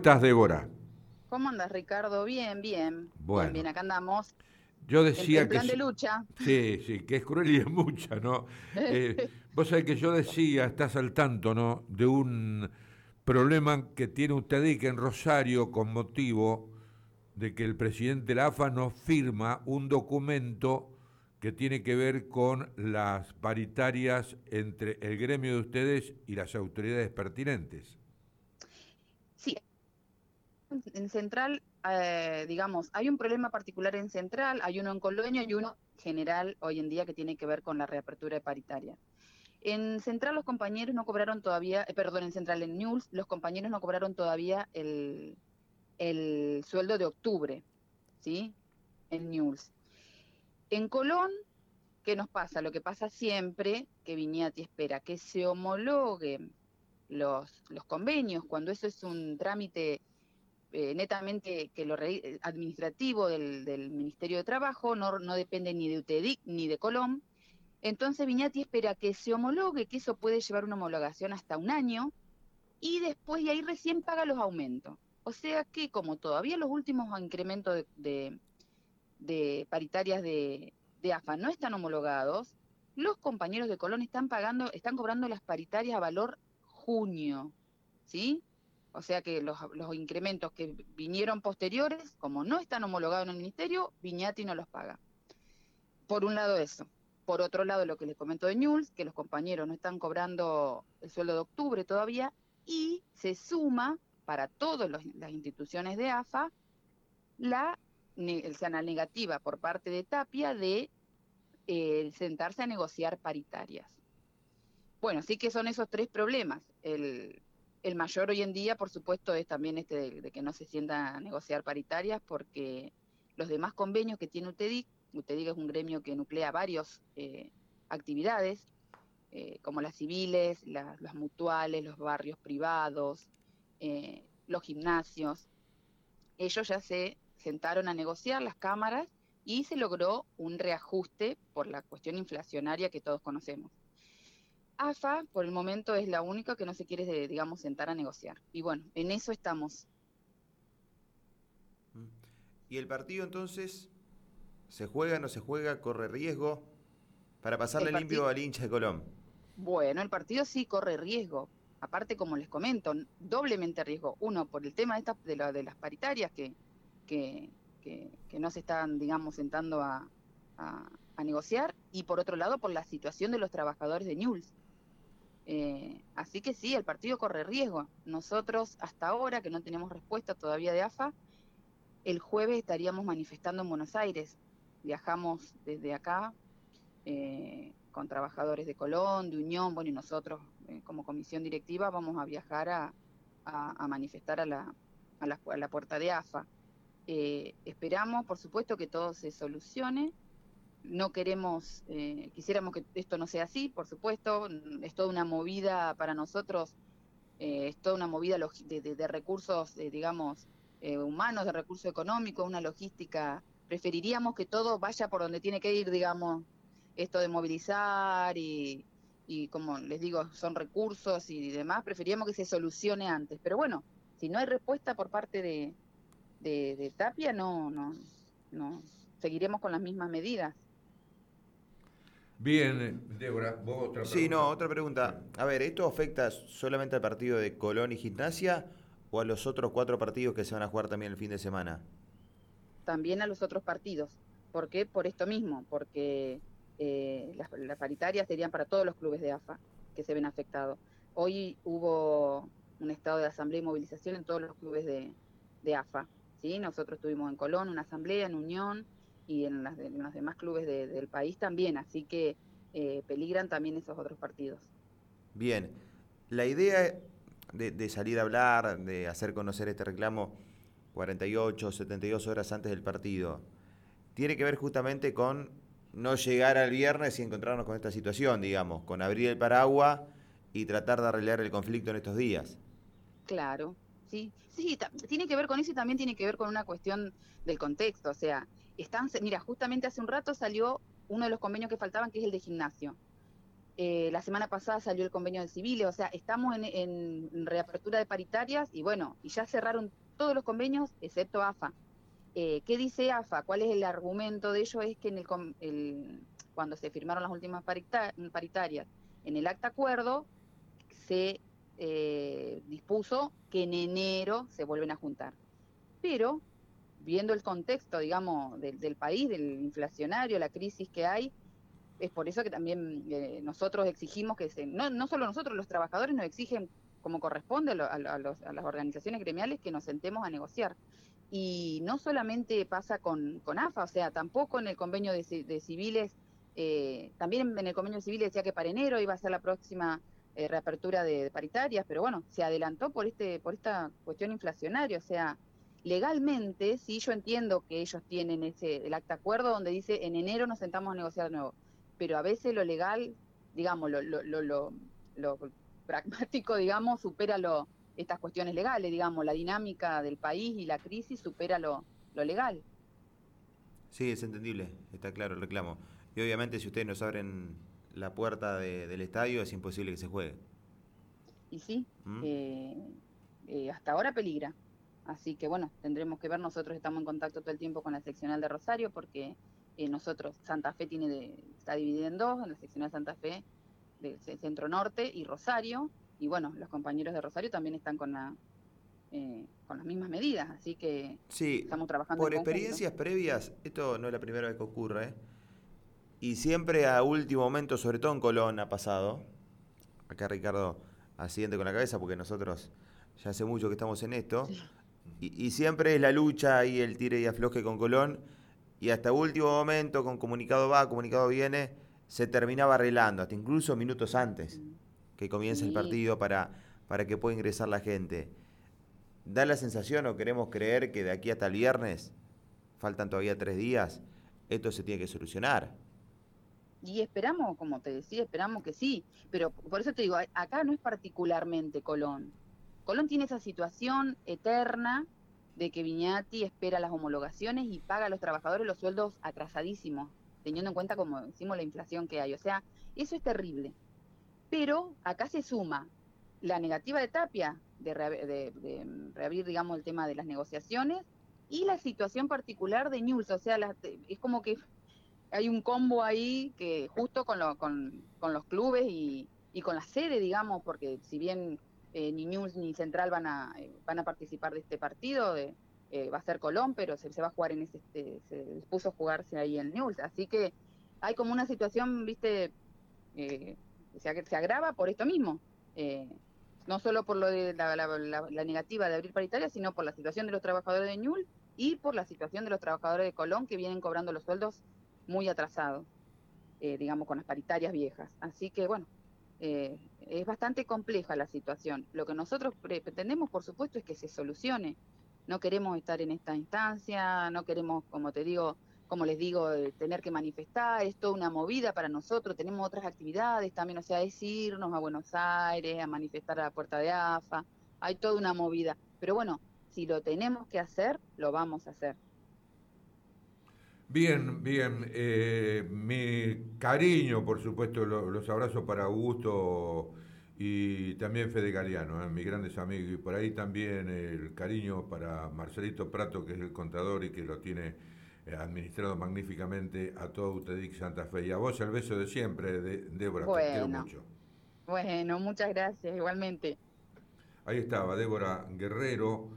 estás, Débora? ¿Cómo andas, Ricardo? Bien, bien. Bueno. Bien, acá andamos. Yo decía plan que... de lucha. Sí, sí, que es cruel y es mucha, ¿no? Eh, vos sabés que yo decía, estás al tanto, ¿no? De un problema que tiene usted que en Rosario con motivo de que el presidente de la AFA no firma un documento que tiene que ver con las paritarias entre el gremio de ustedes y las autoridades pertinentes. En Central, eh, digamos, hay un problema particular en Central, hay uno en Colonia y uno general hoy en día que tiene que ver con la reapertura de paritaria. En Central los compañeros no cobraron todavía, eh, perdón, en Central, en News, los compañeros no cobraron todavía el, el sueldo de octubre, ¿sí? En News. En Colón, ¿qué nos pasa? Lo que pasa siempre, que Viñati espera que se homologuen los, los convenios, cuando eso es un trámite eh, netamente que lo administrativo del, Ministerio de Trabajo, no, depende ni de UTEDIC ni de Colón. Entonces Viñati espera que se homologue, que eso puede llevar una homologación hasta un año, y después y ahí recién paga los aumentos. O sea que como todavía los últimos incrementos de, de, paritarias de, de AFA no están homologados, los compañeros de Colón están pagando, están cobrando las paritarias a valor junio, ¿sí? O sea que los, incrementos que vinieron posteriores, como no están homologados en el ministerio, Viñati no los paga. Por un lado eso. Por otro lado, lo que les comento de News, que los compañeros no están cobrando el sueldo de octubre todavía, y se suma para todas las instituciones de AFA la, la negativa por parte de Tapia de eh, sentarse a negociar paritarias. Bueno, sí que son esos tres problemas. El, el mayor hoy en día, por supuesto, es también este de, que no se sienta a negociar paritarias porque los demás convenios que tiene UTEDIC, UTEDIC es un gremio que nuclea varias eh, actividades, eh, como las civiles, las mutuales, los barrios privados, eh, los gimnasios. Ellos ya se sentaron a negociar las cámaras y se logró un reajuste por la cuestión inflacionaria que todos conocemos. AFA, por el momento, es la única que no se quiere, digamos, sentar a negociar. Y bueno, en eso estamos. ¿Y el partido entonces se juega, no se juega, corre riesgo para pasarle limpio al hincha de Colón? Bueno, el partido sí corre riesgo. Aparte, como les comento, doblemente riesgo. Uno, por el tema de, de, las paritarias que, que, no se están, digamos, sentando a, a negociar. Y por otro lado, por la situación de los trabajadores de Newell's eh, así que sí, el partido corre riesgo. Nosotros, hasta ahora, que no tenemos respuesta todavía de AFA, el jueves estaríamos manifestando en Buenos Aires. Viajamos desde acá eh, con trabajadores de Colón, de Unión, bueno, y nosotros eh, como comisión directiva vamos a viajar a, manifestar a la, a, la, puerta de AFA. esperamos, por supuesto, que todo se solucione no queremos, eh, quisiéramos que esto no sea así, por supuesto, es toda una movida para nosotros, eh, es toda una movida de, recursos, eh, digamos, humanos, de recursos económicos, una logística. Preferiríamos que todo vaya por donde tiene que ir, digamos, esto de movilizar y, y como les digo, son recursos y demás, preferiríamos que se solucione antes. Pero bueno, si no hay respuesta por parte de, de, de Tapia, no, no, no, seguiremos con las mismas medidas. Bien, Débora, vos otra pregunta. Sí, no, otra pregunta. A ver, ¿esto afecta solamente al partido de Colón y Gimnasia o a los otros cuatro partidos que se van a jugar también el fin de semana? También a los otros partidos. ¿Por qué? Por esto mismo, porque eh, las, paritarias serían para todos los clubes de AFA que se ven afectados. Hoy hubo un estado de asamblea y movilización en todos los clubes de, de AFA. ¿sí? Nosotros estuvimos en Colón, una asamblea, en Unión, y en, los demás clubes del país también, así que eh, peligran también esos otros partidos. Bien, la idea de, salir a hablar, de hacer conocer este reclamo 48, 72 horas antes del partido, tiene que ver justamente con no llegar al viernes y encontrarnos con esta situación, digamos, con abrir el paraguas y tratar de arreglar el conflicto en estos días. Claro, sí, sí, tiene que ver con eso y también tiene que ver con una cuestión del contexto, o sea, están, mira, justamente hace un rato salió uno de los convenios que faltaban, que es el de gimnasio. Eh, la semana pasada salió el convenio de civiles, o sea, estamos en, reapertura de paritarias y bueno, y ya cerraron todos los convenios excepto AFA. Eh, ¿Qué dice AFA? ¿Cuál es el argumento de ello? Es que cuando se firmaron las últimas paritarias, en el acta acuerdo se eh, dispuso que en enero se vuelven a juntar. Pero, viendo el contexto, digamos, del, país, del inflacionario, la crisis que hay, es por eso que también eh, nosotros exigimos que se, no, no solo nosotros, los trabajadores nos exigen como corresponde a, las organizaciones gremiales que nos sentemos a negociar. Y no solamente pasa con, AFA, o sea, tampoco en el convenio de, civiles, eh, también en el convenio civil decía que para enero iba a ser la próxima eh, reapertura de, paritarias, pero bueno, se adelantó por este por esta cuestión inflacionaria, o sea, legalmente sí yo entiendo que ellos tienen ese el acta acuerdo donde dice en enero nos sentamos a negociar de nuevo, pero a veces lo legal, digamos, lo, lo, lo, lo pragmático, digamos, supera lo estas cuestiones legales, digamos, la dinámica del país y la crisis supera lo, lo legal. Sí, es entendible, está claro el reclamo. Y obviamente si ustedes nos abren la puerta del estadio es imposible que se juegue. Y sí, ¿Mm? eh, eh, hasta ahora peligra. Así que bueno, tendremos que ver, nosotros estamos en contacto todo el tiempo con la seccional de Rosario porque eh, nosotros, Santa Fe tiene de, está dividida en dos, en la seccional Santa Fe del centro norte y Rosario, y bueno, los compañeros de Rosario también están con la con las mismas medidas, así que estamos trabajando. Por experiencias previas, esto no es la primera vez que ocurre, y siempre a último momento, sobre todo en Colón, ha pasado. Acá Ricardo asiente con la cabeza porque nosotros ya hace mucho que estamos en esto. Y, siempre es la lucha y el tire y afloje con Colón. Y hasta último momento, con comunicado va, comunicado viene, se terminaba arreglando, hasta incluso minutos antes que comience el partido para, para que pueda ingresar la gente. ¿Da la sensación o queremos creer que de aquí hasta el viernes, faltan todavía tres días, esto se tiene que solucionar? Y esperamos, como te decía, esperamos que sí, pero por eso te digo, acá no es particularmente Colón. Colón tiene esa situación eterna de que Viñati espera las homologaciones y paga a los trabajadores los sueldos atrasadísimos, teniendo en cuenta, como decimos, la inflación que hay. O sea, eso es terrible. Pero acá se suma la negativa de Tapia de, reabrir, digamos, el tema de las negociaciones y la situación particular de News. O sea, es como que hay un combo ahí que justo con, con, los clubes y, con la sede, digamos, porque si bien eh, ni News ni Central van a, eh, van a participar de este partido, eh, va a ser Colón, pero se, va a jugar en ese, se dispuso a jugarse ahí en News. Así que hay como una situación, viste, que se, agrava por esto mismo. no solo por lo de la, negativa de abrir paritaria, sino por la situación de los trabajadores de News y por la situación de los trabajadores de Colón que vienen cobrando los sueldos muy atrasado, eh, digamos, con las paritarias viejas. Así que, bueno, eh, es bastante compleja la situación. Lo que nosotros pretendemos, por supuesto, es que se solucione. No queremos estar en esta instancia, no queremos, como te digo, como les digo, eh, tener que manifestar, es toda una movida para nosotros, tenemos otras actividades también, o sea, es irnos a Buenos Aires, a manifestar a la puerta de AFA, hay toda una movida. Pero bueno, si lo tenemos que hacer, lo vamos a hacer. Bien, bien. Eh, mi cariño, por supuesto, los abrazos para Augusto y también Fede Galeano, eh, mis grandes amigos. Y por ahí también el cariño para Marcelito Prato, que es el contador y que lo tiene eh, administrado magníficamente a todo UTEDIC Santa Fe. Y a vos el beso de siempre, de, Débora, bueno, te quiero mucho. Bueno, muchas gracias, igualmente. Ahí estaba Débora Guerrero.